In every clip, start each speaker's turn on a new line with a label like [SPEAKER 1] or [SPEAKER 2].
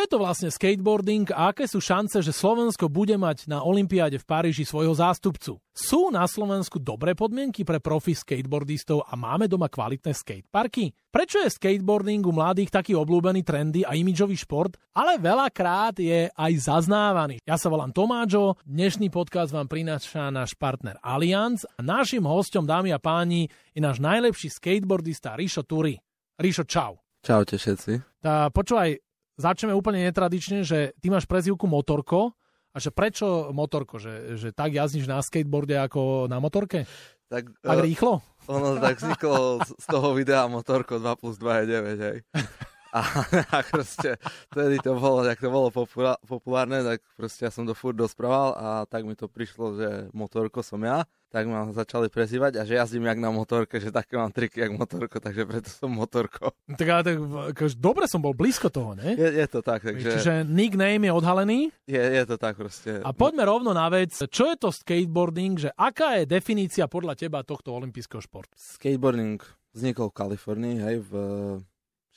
[SPEAKER 1] Čo je to vlastne skateboarding a aké sú šance, že Slovensko bude mať na Olympiáde v Paríži svojho zástupcu? Sú na Slovensku dobré podmienky pre profi skateboardistov a máme doma kvalitné skateparky? Prečo je skateboarding u mladých taký obľúbený trendy a imidžový šport, ale veľakrát je aj zaznávaný? Ja sa volám Tomáčo, dnešný podcast vám prináša náš partner Allianz a našim hostom, dámy a páni, je náš najlepší skateboardista Rišo Turi. Rišo, čau.
[SPEAKER 2] Čaute všetci.
[SPEAKER 1] Tá, počúvaj, začneme úplne netradične, že ty máš prezývku Motorko a že prečo Motorko? Že, že tak jazdíš na skateboarde ako na motorke? Tak, tak uh, rýchlo?
[SPEAKER 2] Ono tak vzniklo z toho videa Motorko 2 plus 2 je 9, hej. A, a proste vtedy to bolo, tak to bolo populárne, tak proste ja som to furt dosprával a tak mi to prišlo, že motorko som ja tak ma začali prezývať a že jazdím jak na motorke, že také mám triky jak motorko, takže preto som motorko.
[SPEAKER 1] Tak ale tak, akože dobre som bol blízko toho, ne?
[SPEAKER 2] Je, je to tak, takže...
[SPEAKER 1] Čiže nickname je odhalený?
[SPEAKER 2] Je, je to tak proste.
[SPEAKER 1] A poďme rovno na vec. Čo je to skateboarding, že aká je definícia podľa teba tohto olympijského športu?
[SPEAKER 2] Skateboarding vznikol v Kalifornii, hej, v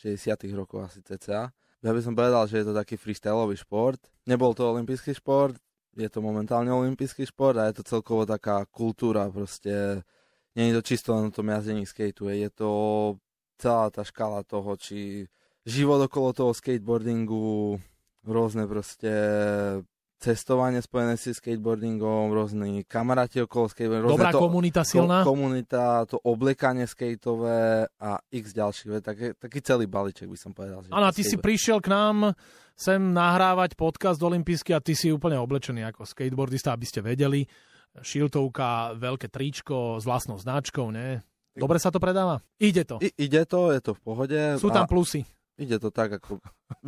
[SPEAKER 2] 60 rokoch asi cca. Ja by som povedal, že je to taký freestyleový šport. Nebol to olimpijský šport, je to momentálne olimpijský šport a je to celkovo taká kultúra, proste nie je to čisto len o tom jazdení skateu, je to celá tá škala toho, či život okolo toho skateboardingu, rôzne proste cestovanie spojené si skateboardingom, rôzni kamaráti okolo skateboardingu.
[SPEAKER 1] Dobrá to, komunita silná.
[SPEAKER 2] To, komunita, to obliekanie skateové a x ďalších. Taký, taký celý balíček by som povedal.
[SPEAKER 1] Áno, ty si prišiel k nám sem nahrávať podcast olympijský a ty si úplne oblečený ako skateboardista, aby ste vedeli. Šiltovka, veľké tričko s vlastnou značkou, ne? Dobre sa to predáva? Ide to.
[SPEAKER 2] I, ide to, je to v pohode.
[SPEAKER 1] Sú tam plusy.
[SPEAKER 2] Ide to tak, ako...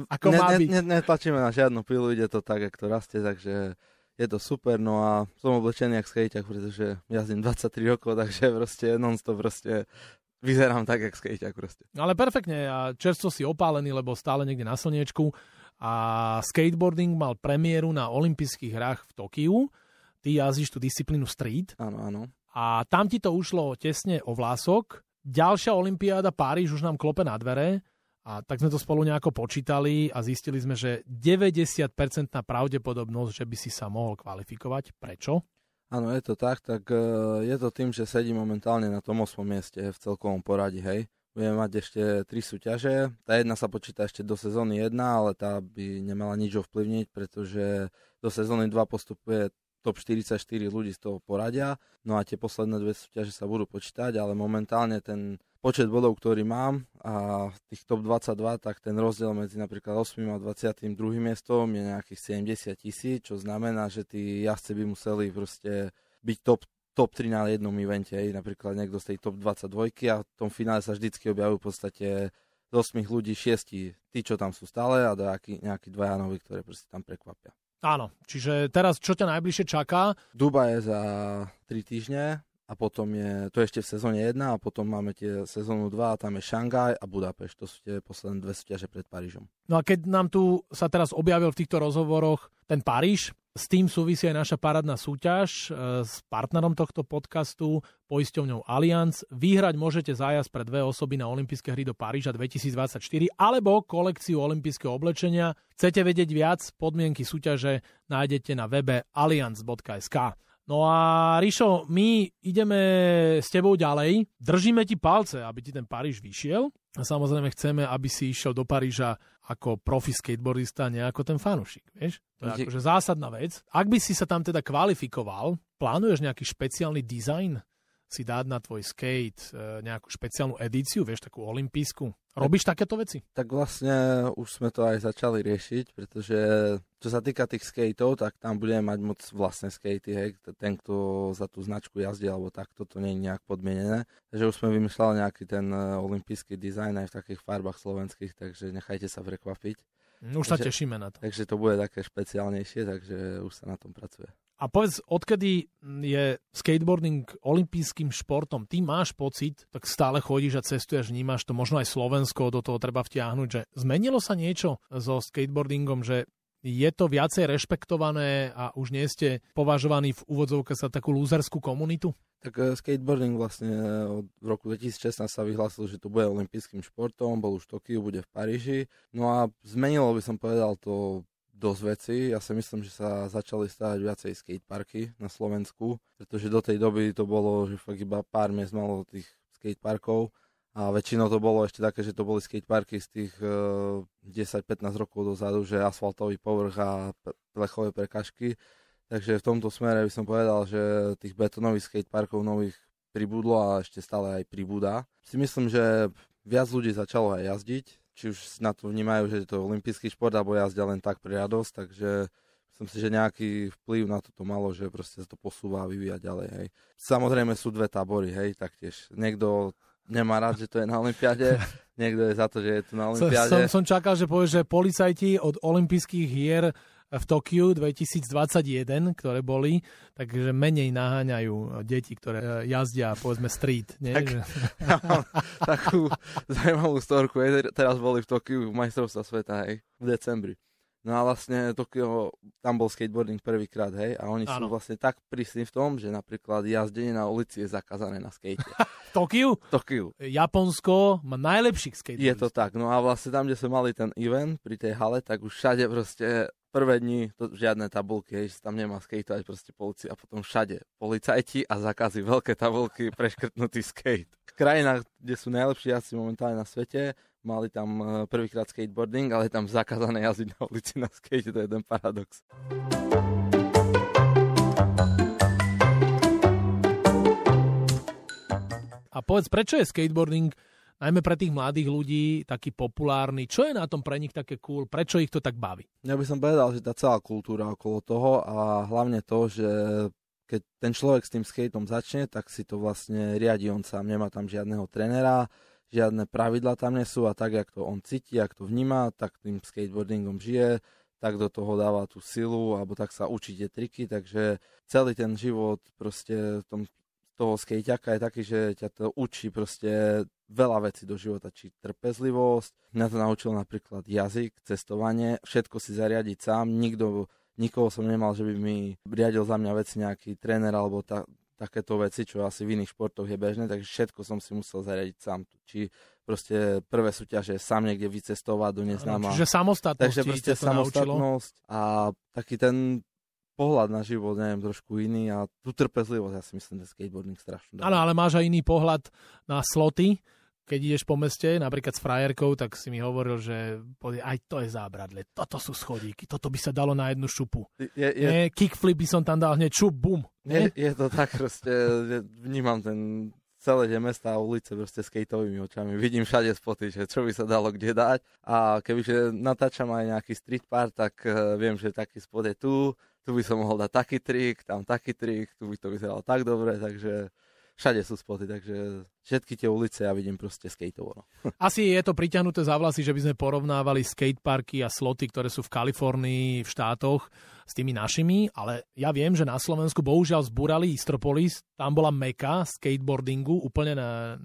[SPEAKER 1] ako ne, má byť.
[SPEAKER 2] Ne, ne, netlačíme na žiadnu pilu, ide to tak, ako to rastie, takže je to super, no a som oblečený jak skejťak, pretože jazdím 23 rokov, takže proste non-stop proste vyzerám tak, jak skejťak proste.
[SPEAKER 1] Ale perfektne a čerstvo si opálený, lebo stále niekde na slniečku a skateboarding mal premiéru na olympijských hrách v Tokiu. Ty jazdíš tú disciplínu street.
[SPEAKER 2] Áno, áno.
[SPEAKER 1] A tam ti to ušlo tesne o vlások. Ďalšia olympiáda Páriž už nám klope na dvere a tak sme to spolu nejako počítali a zistili sme, že 90% pravdepodobnosť, že by si sa mohol kvalifikovať. Prečo?
[SPEAKER 2] Áno, je to tak, tak e, je to tým, že sedí momentálne na tom 8. mieste v celkovom poradí, hej. Budeme mať ešte tri súťaže. Tá jedna sa počíta ešte do sezóny 1, ale tá by nemala nič ovplyvniť, pretože do sezóny 2 postupuje top 44 ľudí z toho poradia. No a tie posledné dve súťaže sa budú počítať, ale momentálne ten počet bodov, ktorý mám a tých top 22, tak ten rozdiel medzi napríklad 8. a 22. miestom je nejakých 70 tisíc, čo znamená, že tí jazdci by museli proste byť top top 3 na jednom evente, aj napríklad niekto z tej top 22 a v tom finále sa vždycky objavujú v podstate z 8 ľudí 6, tí, čo tam sú stále a nejakí, nejakí dvaja noví, ktoré proste tam prekvapia.
[SPEAKER 1] Áno, čiže teraz čo ťa najbližšie čaká?
[SPEAKER 2] Duba je za 3 týždne a potom je, to je ešte v sezóne 1 a potom máme tie sezónu 2 a tam je Šangaj a Budapešť. To sú tie posledné dve súťaže pred Parížom.
[SPEAKER 1] No a keď nám tu sa teraz objavil v týchto rozhovoroch ten Paríž, s tým súvisí aj naša parádna súťaž e, s partnerom tohto podcastu, poisťovňou Allianz. Vyhrať môžete zájazd pre dve osoby na olympijské hry do Paríža 2024 alebo kolekciu olympijského oblečenia. Chcete vedieť viac? Podmienky súťaže nájdete na webe allianz.sk. No a Ríšo, my ideme s tebou ďalej. Držíme ti palce, aby ti ten Paríž vyšiel. A samozrejme chceme, aby si išiel do Paríža ako profi skateboardista, nie ako ten fanúšik. Vieš? To je akože zásadná vec. Ak by si sa tam teda kvalifikoval, plánuješ nejaký špeciálny dizajn si dať na tvoj skate e, nejakú špeciálnu edíciu, vieš, takú olimpijskú? Robíš tak, takéto veci?
[SPEAKER 2] Tak vlastne už sme to aj začali riešiť, pretože čo sa týka tých skateov, tak tam budeme mať moc vlastné skatey, hej, ten, kto za tú značku jazdí, alebo tak, to nie je nejak podmienené. Takže už sme vymýšľali nejaký ten e, olimpijský dizajn aj v takých farbách slovenských, takže nechajte sa prekvapiť.
[SPEAKER 1] Už sa tešíme na to.
[SPEAKER 2] Takže to bude také špeciálnejšie, takže už sa na tom pracuje.
[SPEAKER 1] A povedz, odkedy je skateboarding olympijským športom, ty máš pocit, tak stále chodíš a cestuješ, vnímaš to, možno aj Slovensko do toho treba vtiahnuť, že zmenilo sa niečo so skateboardingom, že je to viacej rešpektované a už nie ste považovaní v úvodzovke za takú lúzerskú komunitu?
[SPEAKER 2] Tak uh, skateboarding vlastne od v roku 2016 sa vyhlásil, že to bude olympijským športom, bol už v Tokiu, bude v Paríži. No a zmenilo by som povedal to dosť veci. Ja si myslím, že sa začali stavať viacej skateparky na Slovensku, pretože do tej doby to bolo, že fakt iba pár miest malo tých skateparkov a väčšinou to bolo ešte také, že to boli skateparky z tých uh, eh, 10-15 rokov dozadu, že asfaltový povrch a plechové prekažky. Takže v tomto smere by som povedal, že tých betonových skateparkov nových pribudlo a ešte stále aj pribúda. Si myslím, že viac ľudí začalo aj jazdiť, či už na to vnímajú, že je to olimpijský šport, alebo jazdia len tak pre radosť, takže myslím si, že nejaký vplyv na to malo, že proste sa to posúva a vyvíja ďalej, hej. Samozrejme sú dve tábory, hej, taktiež. Niekto nemá rád, že to je na Olympiade, niekto je za to, že je to na Olympiade.
[SPEAKER 1] Som, som čakal, že povieš, že policajti od olympijských hier v Tokiu 2021, ktoré boli, takže menej naháňajú deti, ktoré jazdia, povedzme, street. Nie? Tak,
[SPEAKER 2] ja mám takú zaujímavú storku. Teraz boli v Tokiu majstrovstva sveta, hej, v decembri. No a vlastne Tokio, tam bol skateboarding prvýkrát, hej, a oni ano. sú vlastne tak prísni v tom, že napríklad jazdenie na ulici je zakázané na skate.
[SPEAKER 1] Tokiu?
[SPEAKER 2] Tokiu.
[SPEAKER 1] Japonsko má najlepších skateboardov.
[SPEAKER 2] Je to tak, no a vlastne tam, kde sme mali ten event pri tej hale, tak už všade proste prvé dni to, žiadne tabulky, že tam nemá skateovať proste policia a potom všade policajti a zakazy, veľké tabulky, preškrtnutý skate. V krajinách, kde sú najlepší jazdci momentálne na svete, mali tam e, prvýkrát skateboarding, ale je tam zakázané jazdiť na ulici na skate, to je jeden paradox.
[SPEAKER 1] A povedz, prečo je skateboarding najmä pre tých mladých ľudí taký populárny. Čo je na tom pre nich také cool? Prečo ich to tak baví?
[SPEAKER 2] Ja by som povedal, že tá celá kultúra okolo toho a hlavne to, že keď ten človek s tým skateom začne, tak si to vlastne riadi on sám. Nemá tam žiadneho trenera, žiadne pravidla tam nie sú a tak, jak to on cíti, jak to vníma, tak tým skateboardingom žije, tak do toho dáva tú silu, alebo tak sa učí tie triky, takže celý ten život proste tom toho skejťaka je taký, že ťa to učí proste veľa vecí do života, či trpezlivosť, mňa to naučil napríklad jazyk, cestovanie, všetko si zariadiť sám, nikto, nikoho som nemal, že by mi riadil za mňa veci nejaký tréner alebo ta, takéto veci, čo asi v iných športoch je bežné, takže všetko som si musel zariadiť sám. Či proste prvé súťaže sám niekde vycestovať do neznáma.
[SPEAKER 1] Čiže samostatnosť.
[SPEAKER 2] Takže proste samostatnosť a taký ten pohľad na život, neviem, trošku iný a tú trpezlivosť, ja si myslím, že skateboarding strašne
[SPEAKER 1] Áno, ale máš aj iný pohľad na sloty, keď ideš po meste, napríklad s frajerkou, tak si mi hovoril, že aj to je zábradle, toto sú schodíky, toto by sa dalo na jednu šupu. Je, je... Nie, kickflip by som tam dal hneď šup, bum.
[SPEAKER 2] Je, je to tak proste, vnímam ten celé tie mesta a ulice proste skateovými očami. Vidím všade spoty, že čo by sa dalo kde dať. A kebyže natáčam aj nejaký street park, tak uh, viem, že taký spot je tu, tu by som mohol dať taký trik, tam taký trik, tu by to vyzeralo tak dobre, takže všade sú spoty, takže všetky tie ulice ja vidím proste skateovo. No.
[SPEAKER 1] Asi je to priťahnuté za vlasy, že by sme porovnávali skateparky a sloty, ktoré sú v Kalifornii, v štátoch s tými našimi, ale ja viem, že na Slovensku bohužiaľ zbúrali Istropolis, tam bola meka skateboardingu úplne na,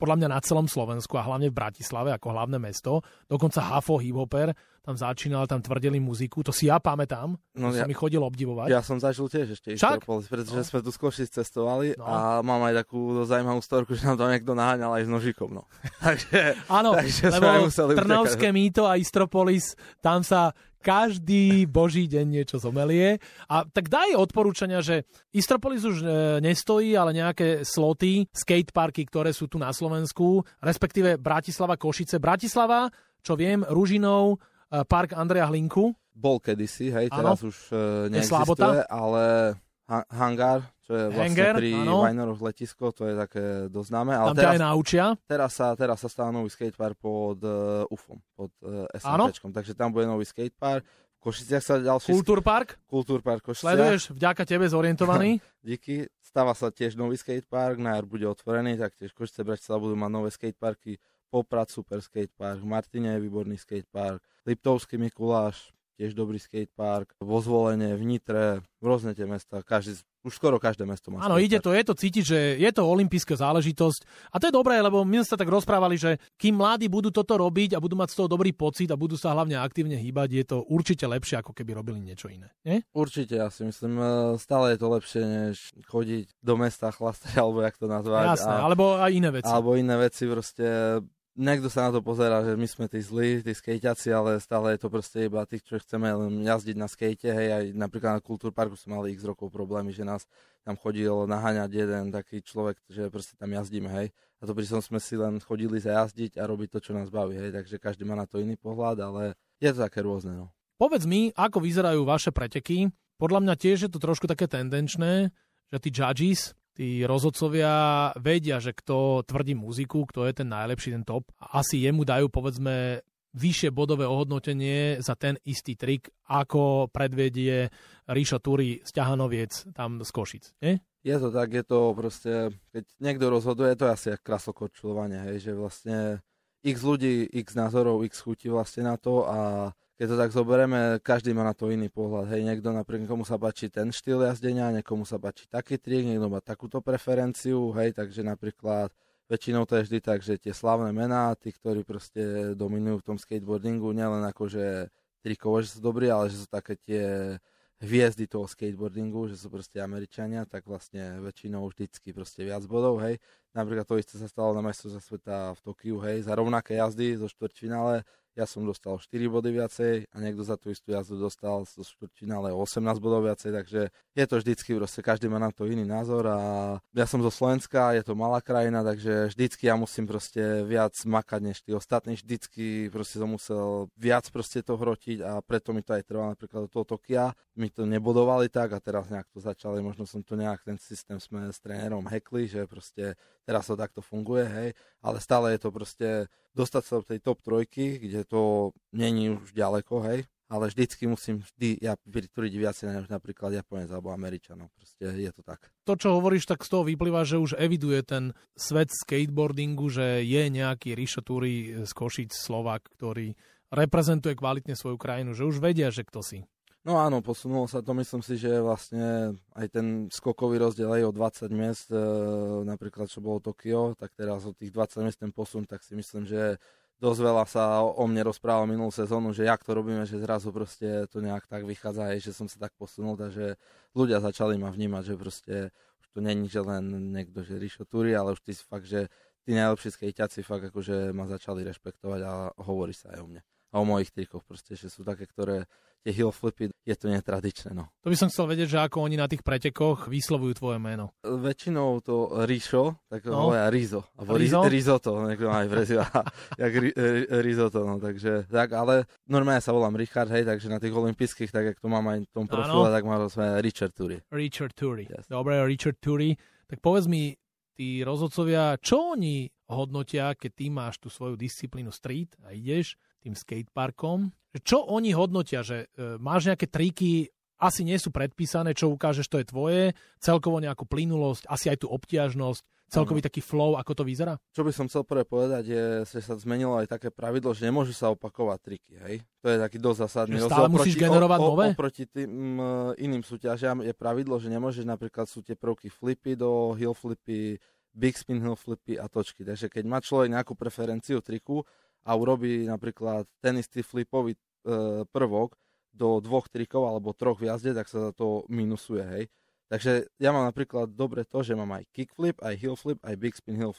[SPEAKER 1] podľa mňa na celom Slovensku a hlavne v Bratislave ako hlavné mesto, dokonca Hafo hiphoper tam začínal, tam tvrdili muziku, to si ja pamätám, no, ja, som mi chodil obdivovať.
[SPEAKER 2] Ja som zažil tiež ešte Istropolis, pretože no. sme tu skôr cestovali no. a mám aj takú zaujímavú storku, že nám tam niekto naháňal aj s nožikom. No. takže,
[SPEAKER 1] Áno, takže lebo Trnavské mýto a Istropolis, tam sa každý boží deň niečo zomelie. A tak daj odporúčania, že Istropolis už e, nestojí, ale nejaké sloty, skateparky, ktoré sú tu na Slovensku, respektíve Bratislava, Košice. Bratislava, čo viem, Ružinov, park Andreja Hlinku.
[SPEAKER 2] Bol kedysi, hej, teraz ano. už uh, neexistuje, ale ha- hangár, čo je vlastne Hanger, pri Vajnoroch letisko, to je také dosť známe.
[SPEAKER 1] Ale Tam teraz, naučia.
[SPEAKER 2] Teraz sa, teraz sa stáva nový skatepark pod uh, UFOM, pod uh, SMTčkom, takže tam bude nový skatepark. V Košiciach sa ďalší...
[SPEAKER 1] Kultúrpark?
[SPEAKER 2] Kultúrpark Košiciach.
[SPEAKER 1] Sleduješ, vďaka tebe zorientovaný.
[SPEAKER 2] Díky. Stáva sa tiež nový skatepark, na jar bude otvorený, tak tiež Košice Bratislava budú mať nové skateparky. Poprad super skatepark, Martine je výborný skatepark, Liptovský Mikuláš, tiež dobrý skatepark, vo Zvolenie, v Nitre, rôzne tie mesta, každý, už skoro každé mesto má.
[SPEAKER 1] Áno, ide to, je to cítiť, že je to olimpijská záležitosť. A to je dobré, lebo my sme sa tak rozprávali, že kým mladí budú toto robiť a budú mať z toho dobrý pocit a budú sa hlavne aktívne hýbať, je to určite lepšie, ako keby robili niečo iné. Nie?
[SPEAKER 2] Určite, ja si myslím, e, stále je to lepšie, než chodiť do mesta chlastať, alebo jak to nazvať.
[SPEAKER 1] Jasné, a, alebo aj iné veci.
[SPEAKER 2] Alebo iné veci, proste niekto sa na to pozera, že my sme tí zlí, tí skejťaci, ale stále je to proste iba tých, čo chceme len jazdiť na skejte, hej, aj napríklad na Kultúrparku sme mali x rokov problémy, že nás tam chodil naháňať jeden taký človek, že proste tam jazdíme, hej. A to pritom sme si len chodili zajazdiť a robiť to, čo nás baví, hej, takže každý má na to iný pohľad, ale je to také rôzne, no.
[SPEAKER 1] Povedz mi, ako vyzerajú vaše preteky. Podľa mňa tiež je to trošku také tendenčné, že tí judges, tí rozhodcovia vedia, že kto tvrdí muziku, kto je ten najlepší, ten top. Asi jemu dajú, povedzme, vyššie bodové ohodnotenie za ten istý trik, ako predvedie Ríšo Turi z Ťahanoviec tam z Košic. Nie?
[SPEAKER 2] Je to tak, je to proste, keď niekto rozhoduje, to je asi krasokorčulovanie, hej, že vlastne x ľudí, x názorov, x chutí vlastne na to a keď to tak zoberieme, každý má na to iný pohľad. Hej, niekto napríklad, niekomu sa páči ten štýl jazdenia, niekomu sa páči taký trik, niekto má takúto preferenciu, hej, takže napríklad väčšinou to je vždy tak, že tie slavné mená, tí, ktorí proste dominujú v tom skateboardingu, nielen ako, že trikovo, že sú dobrí, ale že sú také tie hviezdy toho skateboardingu, že sú proste Američania, tak vlastne väčšinou vždycky proste viac bodov, hej. Napríklad to isté sa stalo na majstrovstve sveta v Tokiu, hej, za rovnaké jazdy zo štvrťfinále ja som dostal 4 body viacej a niekto za tú istú jazdu dostal zo štvrťfinále 18 bodov viacej, takže je to vždycky, proste každý má na to iný názor a ja som zo Slovenska, je to malá krajina, takže vždycky ja musím proste viac makať než tí ostatní, vždycky proste som musel viac proste to hrotiť a preto mi to aj trvalo napríklad do toho Tokia, mi to nebodovali tak a teraz nejak to začali, možno som to nejak, ten systém sme s trénerom hekli, že proste teraz to takto funguje, hej, ale stále je to proste dostať sa do tej top trojky, kde to není už ďaleko, hej, ale vždycky musím vždy ja pritúriť viacej než napríklad Japonec alebo Američanov. Proste je to tak.
[SPEAKER 1] To, čo hovoríš, tak z toho vyplýva, že už eviduje ten svet skateboardingu, že je nejaký Rišo z Košic Slovak, ktorý reprezentuje kvalitne svoju krajinu, že už vedia, že kto si.
[SPEAKER 2] No áno, posunulo sa to, myslím si, že vlastne aj ten skokový rozdiel aj o 20 miest, e, napríklad čo bolo Tokio, tak teraz o tých 20 miest ten posun, tak si myslím, že dosť veľa sa o mne rozprával minulú sezónu, že jak to robíme, že zrazu proste to nejak tak vychádza, aj, že som sa tak posunul, takže ľudia začali ma vnímať, že proste už to není, že len niekto, že Rišo Turi, ale už ty si fakt, že tí najlepší skejťaci fakt akože ma začali rešpektovať a hovorí sa aj o mne a o mojich trikoch proste, že sú také, ktoré tie heel flipy, je to netradičné. No.
[SPEAKER 1] To by som chcel vedieť, že ako oni na tých pretekoch vyslovujú tvoje meno.
[SPEAKER 2] Väčšinou to Ríšo, tak no. hovoria Rizo. Alebo Rizo? Risotto, niekto aj prezýva, jak ri, Risotto, no, takže tak, ale normálne sa volám Richard, hej, takže na tých olympijských, tak jak to mám aj v tom profile, tak mám sme Richard Turi.
[SPEAKER 1] Richard Turi. Yes. Dobre, Richard Turi. Tak povedz mi, tí rozhodcovia, čo oni hodnotia, keď ty máš tú svoju disciplínu street a ideš tým skateparkom. Čo oni hodnotia, že e, máš nejaké triky, asi nie sú predpísané, čo ukážeš, to je tvoje, celkovo nejakú plynulosť, asi aj tú obtiažnosť, celkový ano. taký flow, ako to vyzerá?
[SPEAKER 2] Čo by som chcel prvé povedať, je, že sa zmenilo aj také pravidlo, že nemôžu sa opakovať triky, hej? To je taký dosť zásadný.
[SPEAKER 1] Že stále musíš generovať o, nové?
[SPEAKER 2] Oproti tým iným súťažiam je pravidlo, že nemôžeš napríklad sú tie prvky flipy do heel flipy, big spin heel flipy a točky. Takže keď má človek nejakú preferenciu triku, a urobí napríklad ten istý flipový e, prvok do dvoch trikov alebo troch v jazde, tak sa to minusuje, hej. Takže ja mám napríklad dobre to, že mám aj kickflip, aj heel flip, aj big spin heel.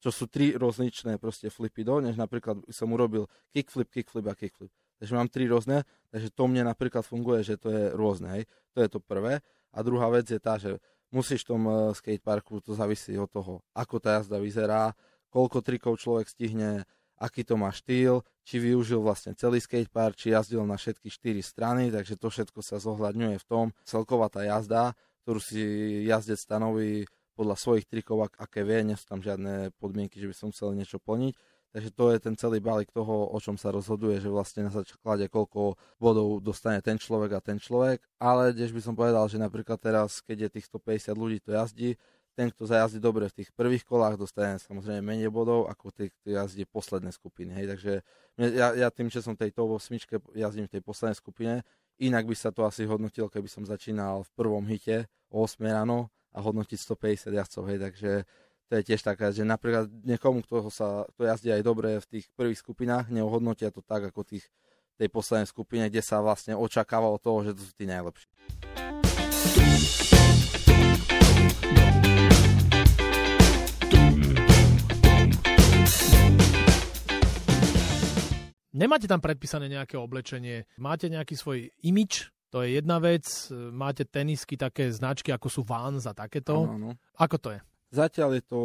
[SPEAKER 2] Čo sú tri rozličné proste flipy do, než napríklad som urobil kickflip, kickflip a kickflip. Takže mám tri rôzne, takže to mne napríklad funguje, že to je rôzne, hej. To je to prvé. A druhá vec je tá, že musíš v tom e, skateparku, to závisí od toho, ako tá jazda vyzerá, koľko trikov človek stihne, aký to má štýl, či využil vlastne celý skatepark, či jazdil na všetky štyri strany, takže to všetko sa zohľadňuje v tom. Celková tá jazda, ktorú si jazdec stanoví podľa svojich trikov, aké vie, nie sú tam žiadne podmienky, že by som chcel niečo plniť. Takže to je ten celý balík toho, o čom sa rozhoduje, že vlastne na základe koľko bodov dostane ten človek a ten človek. Ale tiež by som povedal, že napríklad teraz, keď je tých 150 ľudí to jazdí, ten, kto zajazdí dobre v tých prvých kolách, dostane samozrejme menej bodov ako tí, kto jazdí posledné skupiny. Hej. Takže ja, ja tým, že som tej top 8 jazdím v tej poslednej skupine, inak by sa to asi hodnotilo, keby som začínal v prvom hite o 8 ráno a hodnotiť 150 jazdcov. Hej. Takže to je tiež taká, že napríklad niekomu, kto, sa, kto jazdí aj dobre v tých prvých skupinách, neohodnotia to tak ako tých tej poslednej skupine, kde sa vlastne očakávalo toho, že to sú tí najlepší.
[SPEAKER 1] Nemáte tam predpísané nejaké oblečenie, máte nejaký svoj imič, to je jedna vec, máte tenisky také značky ako sú Vans a takéto.
[SPEAKER 2] Ano, ano.
[SPEAKER 1] Ako to je?
[SPEAKER 2] Zatiaľ je to,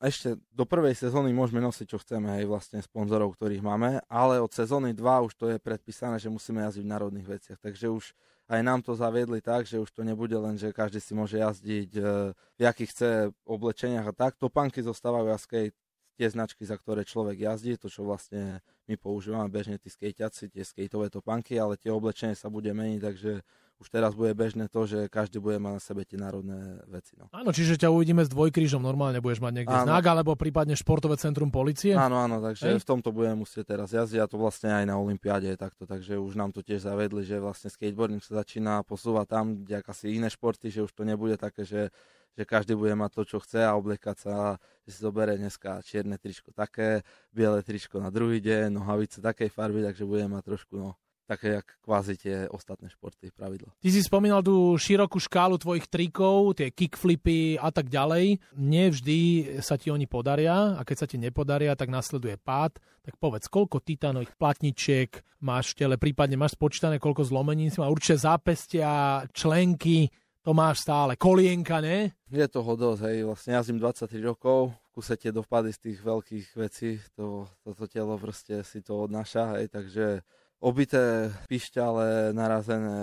[SPEAKER 2] ešte do prvej sezóny môžeme nosiť, čo chceme, aj vlastne sponzorov, ktorých máme, ale od sezóny 2 už to je predpísané, že musíme jazdiť v národných veciach. Takže už aj nám to zaviedli tak, že už to nebude len, že každý si môže jazdiť e, v jakých chce oblečeniach a tak. Topánky zostávajú a skate tie značky, za ktoré človek jazdí, to čo vlastne my používame bežne tí skejťaci, tie skateové topánky, ale tie oblečenie sa bude meniť, takže už teraz bude bežné to, že každý bude mať na sebe tie národné veci. No.
[SPEAKER 1] Áno, čiže ťa uvidíme s dvojkrížom, normálne budeš mať niekde áno. znak, alebo prípadne športové centrum policie?
[SPEAKER 2] Áno, áno, takže Hej. v tomto budeme musieť teraz jazdiť a to vlastne aj na Olympiáde je takto, takže už nám to tiež zavedli, že vlastne skateboarding sa začína posúvať tam, kde asi iné športy, že už to nebude také, že že každý bude mať to, čo chce a obliekať sa, že si zoberie dneska čierne tričko také, biele tričko na druhý deň, nohavice takej farby, takže bude mať trošku no, také jak kvázi tie ostatné športy pravidlo.
[SPEAKER 1] Ty si spomínal tú širokú škálu tvojich trikov, tie kickflipy a tak ďalej. Nevždy sa ti oni podaria a keď sa ti nepodaria, tak nasleduje pád. Tak povedz, koľko titánových platničiek máš v tele, prípadne máš spočítané, koľko zlomenín si má, určite zápestia, členky, to máš stále. Kolienka, ne?
[SPEAKER 2] Je toho dosť, hej. Vlastne jazdím 23 rokov, kuse tie dopady z tých veľkých vecí, to, toto telo proste si to odnáša, hej, takže obité pišťale, narazené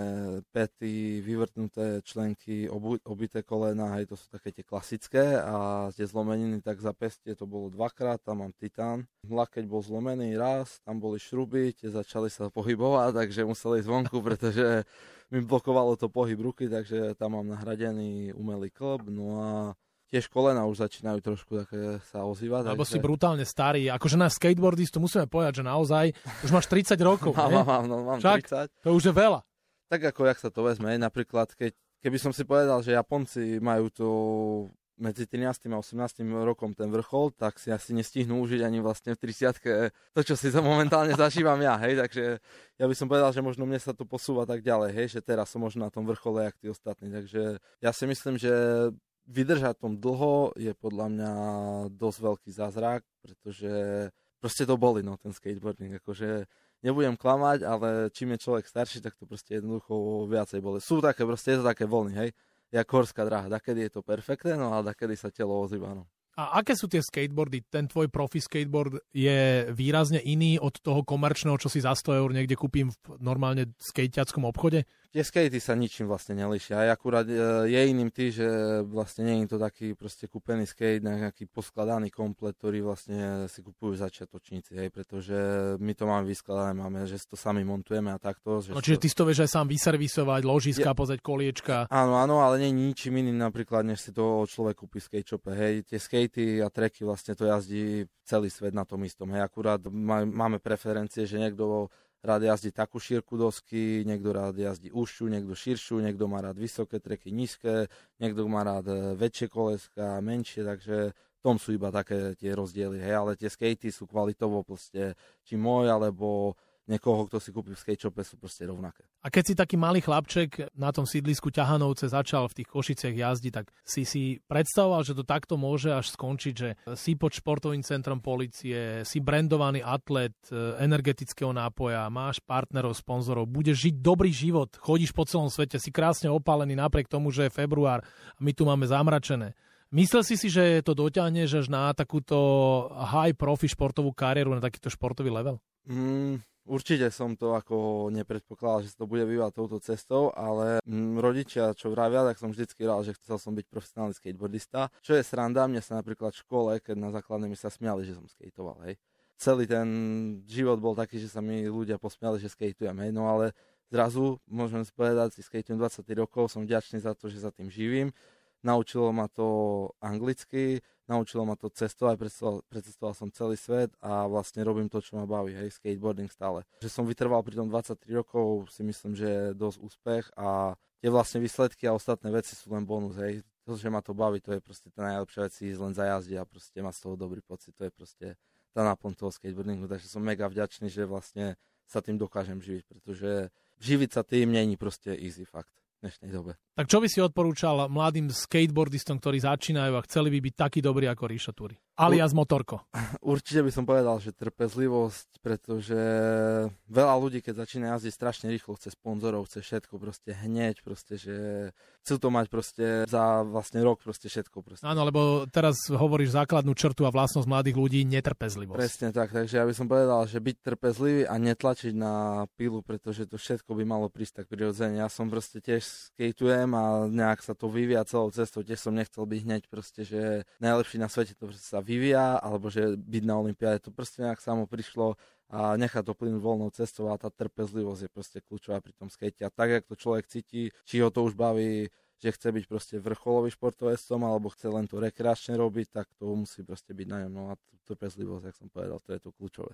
[SPEAKER 2] pety, vyvrtnuté členky, obu, obité kolena, hej, to sú také tie klasické a tie zlomeniny tak za pestie to bolo dvakrát, tam mám titán. Lakeť bol zlomený raz, tam boli šruby, tie začali sa pohybovať, takže museli ísť vonku, pretože mi blokovalo to pohyb ruky, takže tam mám nahradený umelý klb, no a tiež kolena už začínajú trošku také sa ozývať.
[SPEAKER 1] Alebo takže... si brutálne starý. Akože na skateboardistu musíme povedať, že naozaj už máš 30 rokov.
[SPEAKER 2] mám,
[SPEAKER 1] nie?
[SPEAKER 2] mám, no, mám
[SPEAKER 1] Však, 30. To už je veľa.
[SPEAKER 2] Tak ako, jak sa to vezme, napríklad, keď, keby som si povedal, že Japonci majú to medzi 13. a 18. rokom ten vrchol, tak si asi nestihnú užiť ani vlastne v 30 to, čo si momentálne zažívam ja, hej, takže ja by som povedal, že možno mne sa to posúva tak ďalej, hej, že teraz som možno na tom vrchole, jak tí ostatní, takže ja si myslím, že vydržať tom dlho je podľa mňa dosť veľký zázrak, pretože proste to boli, no, ten skateboarding, akože nebudem klamať, ale čím je človek starší, tak to proste jednoducho viacej boli. Sú také, proste je to také voľny, hej, jak horská dráha, dakedy je to perfektné, no a dakedy sa telo ozýva, no.
[SPEAKER 1] A aké sú tie skateboardy? Ten tvoj profi skateboard je výrazne iný od toho komerčného, čo si za 100 eur niekde kúpim v normálne skateackom obchode?
[SPEAKER 2] Tie skatey sa ničím vlastne nelišia. Aj akurát e, je iným tý, že vlastne nie je to taký proste kúpený skate, nejaký poskladaný komplet, ktorý vlastne si kupujú začiatočníci, hej, pretože my to máme vyskladané, máme, že si to sami montujeme a takto. Že
[SPEAKER 1] no čiže to... ty si to vieš aj sám vyservisovať, ložiska, je... pozrieť koliečka.
[SPEAKER 2] Áno, áno, ale nie ničím iným napríklad, než si to človek kúpi v skate shope, hej. Tie skatey a treky vlastne to jazdí celý svet na tom istom, hej. Akurát máme preferencie, že niekto rád jazdí takú šírku dosky, niekto rád jazdí užšiu, niekto širšiu, niekto má rád vysoké treky, nízke, niekto má rád e, väčšie koleska, menšie, takže v tom sú iba také tie rozdiely, hej, ale tie skatey sú kvalitovo proste, či môj, alebo niekoho, kto si kúpi v skate shope, sú proste rovnaké.
[SPEAKER 1] A keď si taký malý chlapček na tom sídlisku Ťahanovce začal v tých Košiciach jazdiť, tak si si predstavoval, že to takto môže až skončiť, že si pod športovým centrom policie, si brandovaný atlet e, energetického nápoja, máš partnerov, sponzorov, budeš žiť dobrý život, chodíš po celom svete, si krásne opálený napriek tomu, že je február a my tu máme zamračené. Myslel si si, že to dotiahneš až na takúto high profi športovú kariéru, na takýto športový level?
[SPEAKER 2] Mm, Určite som to ako nepredpokladal, že sa to bude bývať touto cestou, ale m, rodičia, čo vravia, tak som vždycky rád, že chcel som byť profesionálny skateboardista. Čo je sranda, mne sa napríklad v škole, keď na základnej mi sa smiali, že som skateoval, hej. Celý ten život bol taký, že sa mi ľudia posmiali, že skateujem, hej, no ale zrazu, môžem povedať, si skateujem 23 rokov, som vďačný za to, že sa tým živím naučilo ma to anglicky, naučilo ma to cestovať, precestoval, precestoval som celý svet a vlastne robím to, čo ma baví, hej, skateboarding stále. Že som vytrval pri tom 23 rokov, si myslím, že je dosť úspech a tie vlastne výsledky a ostatné veci sú len bonus, hej. To, že ma to baví, to je proste tá najlepšia vec, ísť len zajazdiť a proste má z toho dobrý pocit, to je proste tá náplň toho skateboardingu, takže som mega vďačný, že vlastne sa tým dokážem živiť, pretože živiť sa tým není proste easy fakt dnešnej dobe.
[SPEAKER 1] Tak čo by si odporúčal mladým skateboardistom, ktorí začínajú a chceli by byť takí dobrí ako Ríša Turi? Alias Motorko.
[SPEAKER 2] Určite by som povedal, že trpezlivosť, pretože veľa ľudí, keď začína jazdiť strašne rýchlo, chce sponzorov, chce všetko proste hneď, proste, že chcú to mať proste za vlastne rok proste všetko. Proste.
[SPEAKER 1] Áno, lebo teraz hovoríš základnú črtu a vlastnosť mladých ľudí, netrpezlivosť.
[SPEAKER 2] Presne tak, takže ja by som povedal, že byť trpezlivý a netlačiť na pilu, pretože to všetko by malo prísť tak prirodzene. Ja som proste tiež skateujem a nejak sa to vyvíja celou cestou, tiež som nechcel byť hneď proste, že najlepší na svete to proste sa vyvíja, alebo že byť na Olympiáde, to proste nejak samo prišlo a nechá to plynúť voľnou cestou a tá trpezlivosť je proste kľúčová pri tom skate. A tak, jak to človek cíti, či ho to už baví, že chce byť proste vrcholový športovecom alebo chce len to rekreačne robiť, tak to musí proste byť na ňom. No a trpezlivosť, jak som povedal, to je to kľúčové.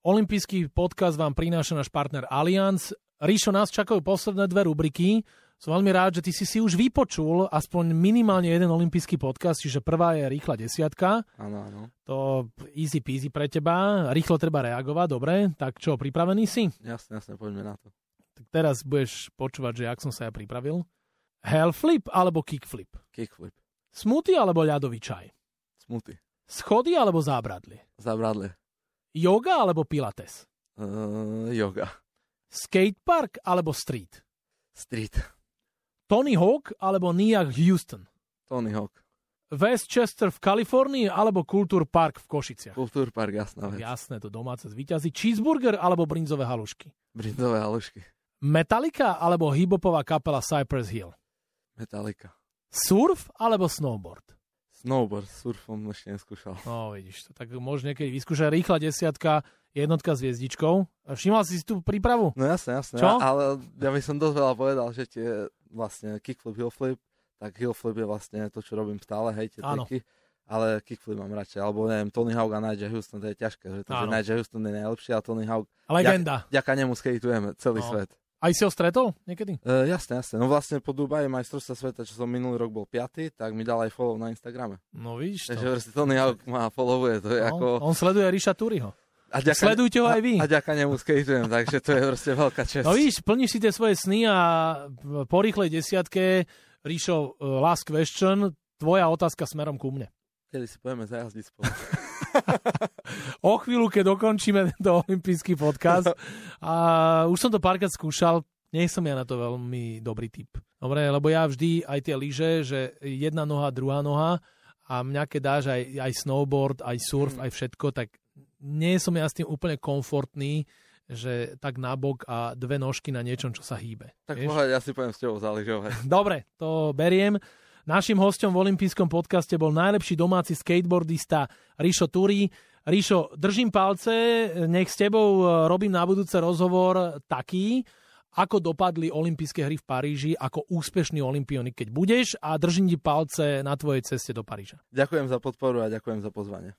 [SPEAKER 1] Olympijský podcast vám prináša náš partner Allianz. Ríšo, nás čakajú posledné dve rubriky. Som veľmi rád, že ty si si už vypočul aspoň minimálne jeden olympijský podcast, čiže prvá je rýchla desiatka.
[SPEAKER 2] Áno, áno.
[SPEAKER 1] To easy peasy pre teba. Rýchlo treba reagovať, dobre? Tak čo, pripravený si?
[SPEAKER 2] Jasne, jasne, poďme na to.
[SPEAKER 1] Tak teraz budeš počúvať, že ak som sa ja pripravil. Hellflip alebo kickflip?
[SPEAKER 2] Kickflip.
[SPEAKER 1] Smoothie alebo ľadový čaj?
[SPEAKER 2] Smoothie.
[SPEAKER 1] Schody alebo zábradlie?
[SPEAKER 2] Zábradlie.
[SPEAKER 1] Yoga alebo pilates?
[SPEAKER 2] Uh, yoga.
[SPEAKER 1] Skatepark alebo street?
[SPEAKER 2] Street.
[SPEAKER 1] Tony Hawk alebo Nia Houston?
[SPEAKER 2] Tony Hawk.
[SPEAKER 1] Westchester v Kalifornii alebo Kultúr Park v Košiciach?
[SPEAKER 2] Kultúr Park, jasná vec.
[SPEAKER 1] Jasné, to domáce zvíťazí. Cheeseburger alebo brinzové halušky?
[SPEAKER 2] Brinzové halušky.
[SPEAKER 1] Metallica alebo hibopová kapela Cypress Hill?
[SPEAKER 2] Metallica.
[SPEAKER 1] Surf alebo snowboard?
[SPEAKER 2] Snowboard, surfom ešte neskúšal.
[SPEAKER 1] No, vidíš to. Tak môžeš niekedy vyskúšať rýchla desiatka, jednotka s hviezdičkou. Všimol si tú prípravu?
[SPEAKER 2] No jasne, jasne.
[SPEAKER 1] Čo?
[SPEAKER 2] Ale ja by som dosť veľa povedal, že tie vlastne kickflip, hillflip, tak hillflip je vlastne to, čo robím stále, hej, tie triky. Ale kickflip mám radšej, alebo neviem, Tony Hawk a Nigel Houston, to je ťažké, že, to, že. Nigel Houston je najlepší a Tony Hawk,
[SPEAKER 1] Legenda.
[SPEAKER 2] ďaká nemu skateujeme celý
[SPEAKER 1] No.
[SPEAKER 2] svet.
[SPEAKER 1] Aj si ho stretol niekedy?
[SPEAKER 2] E, jasne, jasne. No vlastne po Dubaji majstrovstva sveta, čo som minulý rok bol piaty, tak mi dal aj follow na Instagrame.
[SPEAKER 1] No vidíš
[SPEAKER 2] Takže
[SPEAKER 1] to.
[SPEAKER 2] proste Tony Hawk ma followuje, to je
[SPEAKER 1] No,
[SPEAKER 2] ako...
[SPEAKER 1] On sleduje Ríša Turiho.
[SPEAKER 2] A ďaka,
[SPEAKER 1] Sledujte ho aj vy.
[SPEAKER 2] A, a ďaká nemu skateujem, takže to je proste veľká čest.
[SPEAKER 1] No vidíš, plníš si tie svoje sny a po rýchlej desiatke, Ríšo, uh, last question, tvoja otázka smerom ku mne.
[SPEAKER 2] Kedy si pojeme zajazdiť spolu.
[SPEAKER 1] O chvíľu, keď dokončíme tento olimpijský podcast, a už som to párkrát skúšal, nie som ja na to veľmi dobrý typ. Dobre, lebo ja vždy aj tie lyže, že jedna noha, druhá noha a mňa keď dáš aj, aj snowboard, aj surf, aj všetko, tak nie som ja s tým úplne komfortný, že tak nabok a dve nožky na niečom, čo sa hýbe.
[SPEAKER 2] Tak
[SPEAKER 1] vieš?
[SPEAKER 2] pohľad, ja si poviem s tebou zaližovať.
[SPEAKER 1] Dobre, to beriem. Našim hostom v olympijskom podcaste bol najlepší domáci skateboardista Rišo Turi. Rišo, držím palce, nech s tebou e, robím na budúce rozhovor taký, ako dopadli olympijské hry v Paríži, ako úspešný olimpionik, keď budeš a držím ti palce na tvojej ceste do Paríža.
[SPEAKER 2] Ďakujem za podporu a ďakujem za pozvanie.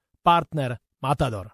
[SPEAKER 1] partner Matador.